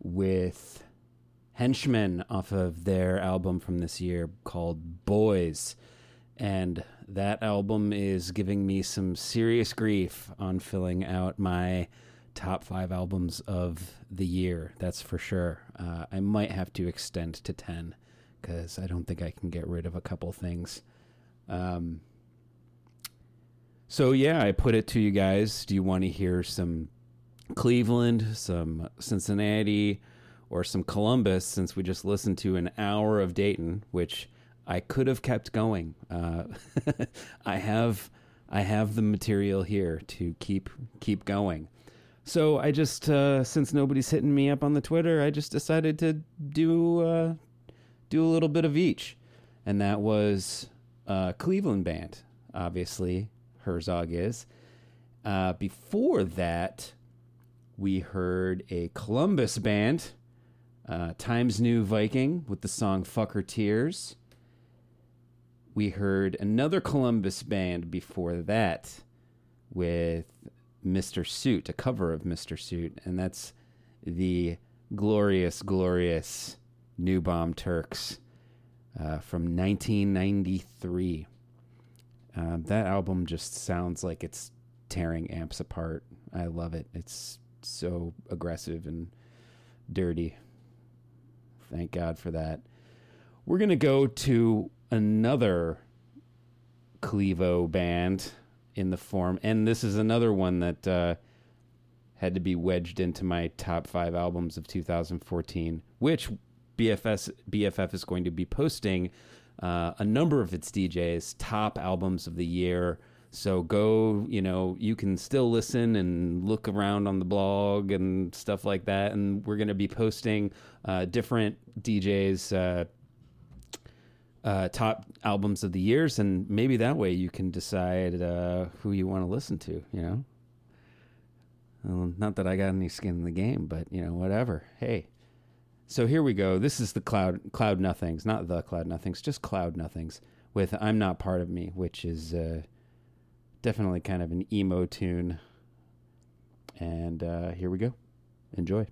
with Henchmen off of their album from this year called Boys. And that album is giving me some serious grief on filling out my top five albums of the year. That's for sure. Uh, I might have to extend to 10 because I don't think I can get rid of a couple things. Um, so, yeah, I put it to you guys. Do you want to hear some Cleveland, some Cincinnati, or some Columbus since we just listened to an hour of Dayton, which I could have kept going. Uh, <laughs> I have I have the material here to keep keep going. So I just uh, since nobody's hitting me up on the Twitter, I just decided to do uh, do a little bit of each, and that was uh, Cleveland band. Obviously, Herzog is. Uh, before that, we heard a Columbus band, uh, Times New Viking, with the song Fucker Tears." We heard another Columbus band before that with Mr. Suit, a cover of Mr. Suit, and that's the glorious, glorious New Bomb Turks uh, from 1993. Um, that album just sounds like it's tearing amps apart. I love it. It's so aggressive and dirty. Thank God for that. We're going to go to another Clevo band in the form, and this is another one that uh, had to be wedged into my top five albums of 2014, which BFS BFF is going to be posting uh, a number of its DJs top albums of the year. So go, you know, you can still listen and look around on the blog and stuff like that. And we're going to be posting uh, different DJs. Uh, uh, top albums of the years, and maybe that way you can decide uh, who you want to listen to. You know, well, not that I got any skin in the game, but you know, whatever. Hey, so here we go. This is the cloud cloud nothings, not the cloud nothings, just cloud nothings with "I'm Not Part of Me," which is uh, definitely kind of an emo tune. And uh, here we go. Enjoy.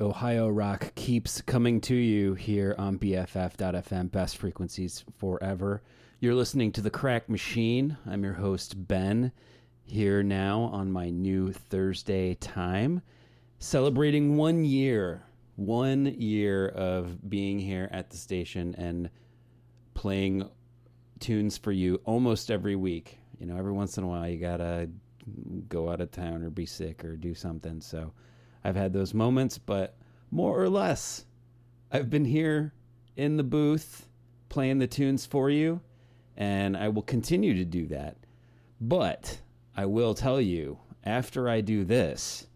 Ohio Rock keeps coming to you here on BFF.FM, best frequencies forever. You're listening to The Cracked Machine. I'm your host, Ben, here now on my new Thursday time, celebrating one year, one year of being here at the station and playing tunes for you almost every week. You know, every once in a while you gotta go out of town or be sick or do something. So I've had those moments, but more or less, I've been here in the booth playing the tunes for you, and I will continue to do that. But I will tell you, after I do this,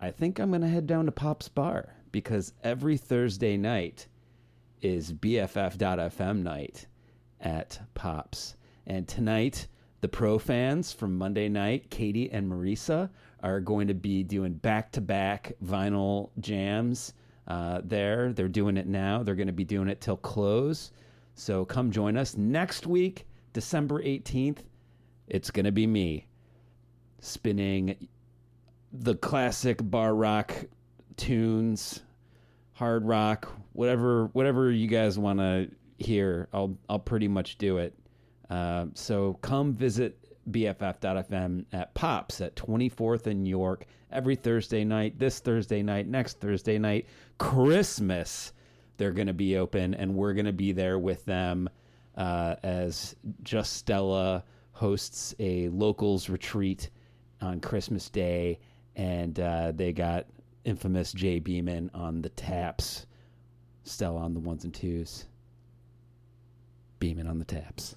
I think I'm going to head down to Pop's Bar because every Thursday night is BFF.FM night at Pops. And tonight, the pro fans from Monday night, Katie and Marisa, are going to be doing back to back vinyl jams uh, there. They're doing it now. They're going to be doing it till close. So come join us next week, December 18th. It's going to be me spinning the classic bar rock tunes, hard rock, whatever whatever you guys want to hear. I'll I'll pretty much do it. Uh, so come visit BFF.FM at Pops at 24th and York every Thursday night. This Thursday night, next Thursday night, Christmas. They're going to be open, and we're going to be there with them uh, as Just Stella hosts a locals retreat on Christmas Day, and uh, they got infamous Jay Beeman on the taps, Stella on the ones and twos, Beeman on the taps.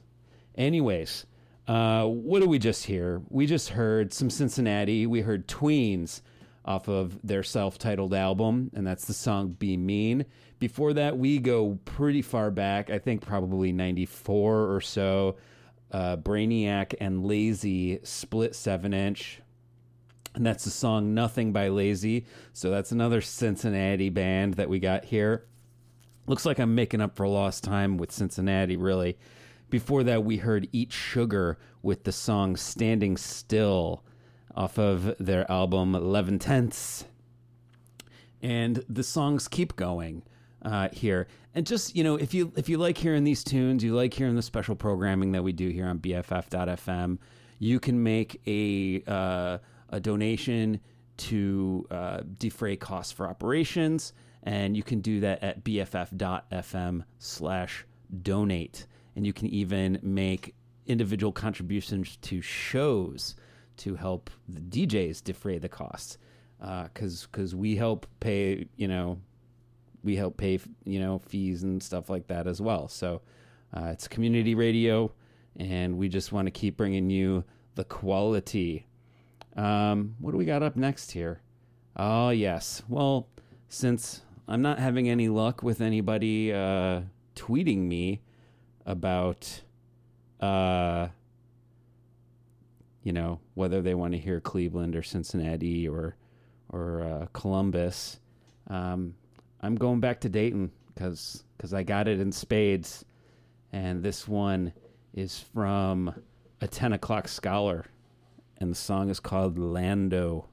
Anyways, uh, what did we just hear? We just heard some Cincinnati. We heard Tweens off of their self-titled album, and that's the song "Be Mean." Before that, we go pretty far back. I think probably '94 or so. Uh, Brainiac and Lazy split seven-inch, and that's the song "Nothing" by Lazy. So that's another Cincinnati band that we got here. Looks like I'm making up for lost time with Cincinnati, really. Before that, we heard Eat Sugar with the song Standing Still off of their album 11 Tenths. And the songs keep going uh, here. And just, you know, if you if you like hearing these tunes, you like hearing the special programming that we do here on BFF.FM, you can make a, uh, a donation to uh, defray costs for operations. And you can do that at bff.fm slash donate and you can even make individual contributions to shows to help the DJs defray the costs. Because uh, because we help pay you know we help pay you know fees and stuff like that as well. So uh, it's community radio and we just want to keep bringing you the quality. Um, what do we got up next here? Oh yes. Well since i'm not having any luck with anybody uh, tweeting me about uh you know whether they want to hear Cleveland or Cincinnati or or uh, Columbus. Um, I'm going back to Dayton because because I got it in spades, and this one is from a ten o'clock scholar, and the song is called Lando.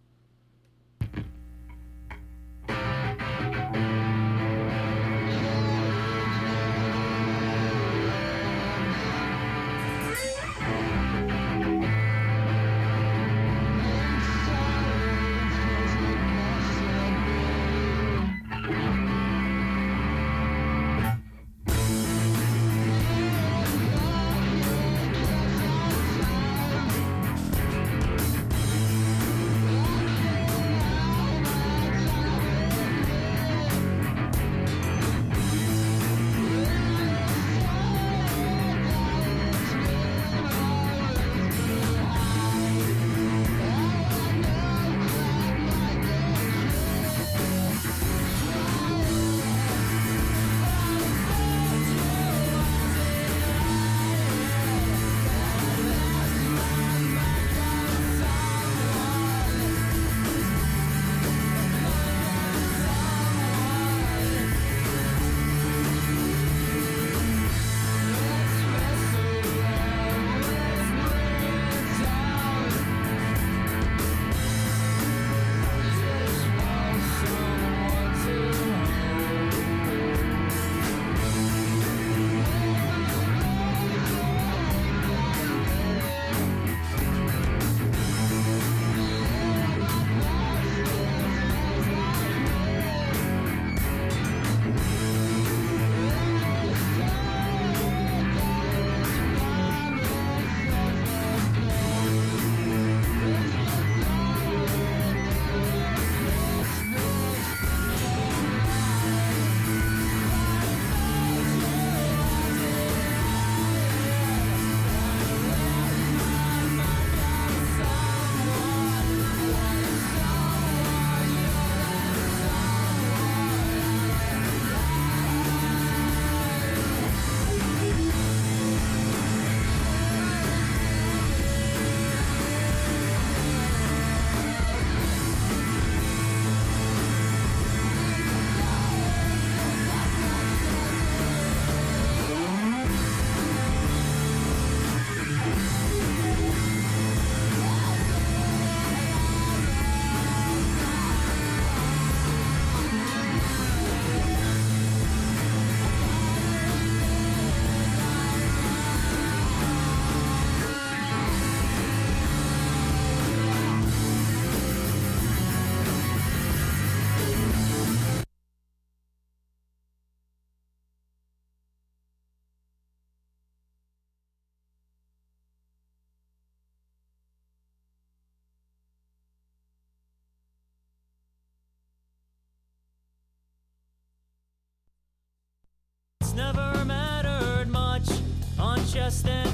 And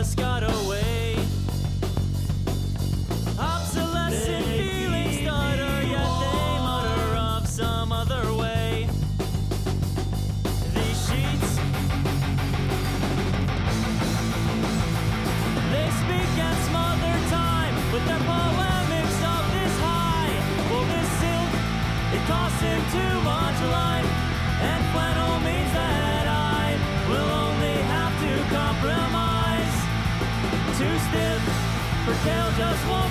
They just just won't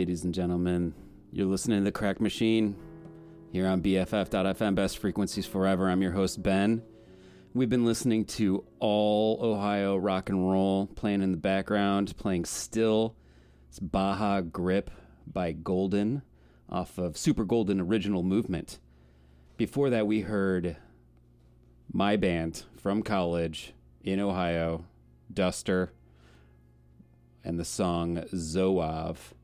Ladies and gentlemen, you're listening to The Cracked Machine here on BFF.FM, Best Frequencies Forever. I'm your host, Ben. We've been listening to all Ohio rock and roll playing in the background, playing still. It's Baja Grip by Golden off of Super Golden Original Movement. Before that, we heard my band from college in Ohio, Duster, and the song Zoav.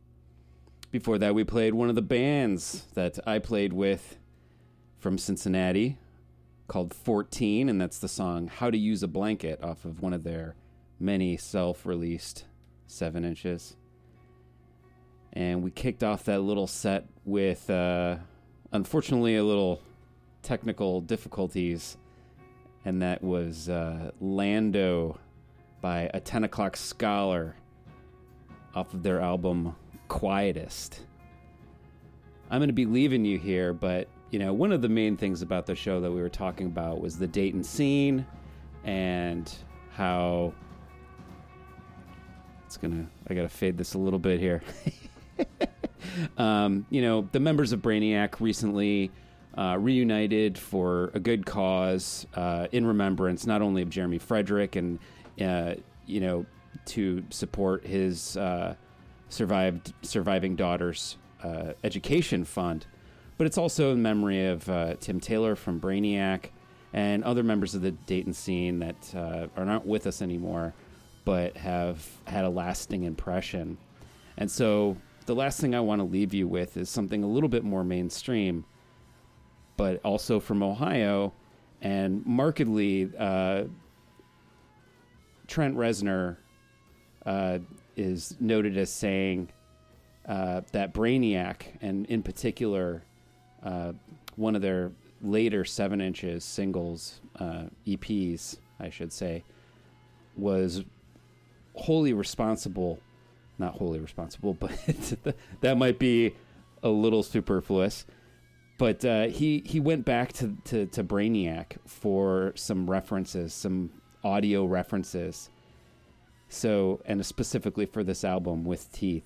Before that, we played one of the bands that I played with from Cincinnati called 14, and that's the song How to Use a Blanket off of one of their many self released 7 inches. And we kicked off that little set with, uh, unfortunately, a little technical difficulties, and that was uh, Lando by a 10 o'clock scholar off of their album Quietest. I'm going to be leaving you here, but you know, one of the main things about the show that we were talking about was the Dayton scene and how it's gonna. I gotta fade this a little bit here. <laughs> um, you know, the members of Brainiac recently uh, reunited for a good cause uh, in remembrance not only of Jeremy Frederick and uh, you know to support his uh, survived surviving daughter's uh, education fund, but it's also in memory of uh, Tim Taylor from Brainiac and other members of the Dayton scene that uh, are not with us anymore, but have had a lasting impression. And so, the last thing I want to leave you with is something a little bit more mainstream, but also from Ohio, and markedly, uh, Trent Reznor uh, is noted as saying uh, that Brainiac, and in particular, uh, one of their later seven inches singles, uh, EPs, I should say, was wholly responsible. Not wholly responsible, <laughs> but that might be a little superfluous. But uh, he he went back to, to, to Brainiac for some references, some audio references. So, and specifically for this album with Teeth.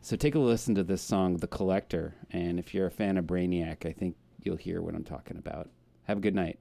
So take a listen to this song, The Collector. And if you're a fan of Brainiac, I think you'll hear what I'm talking about. Have a good night.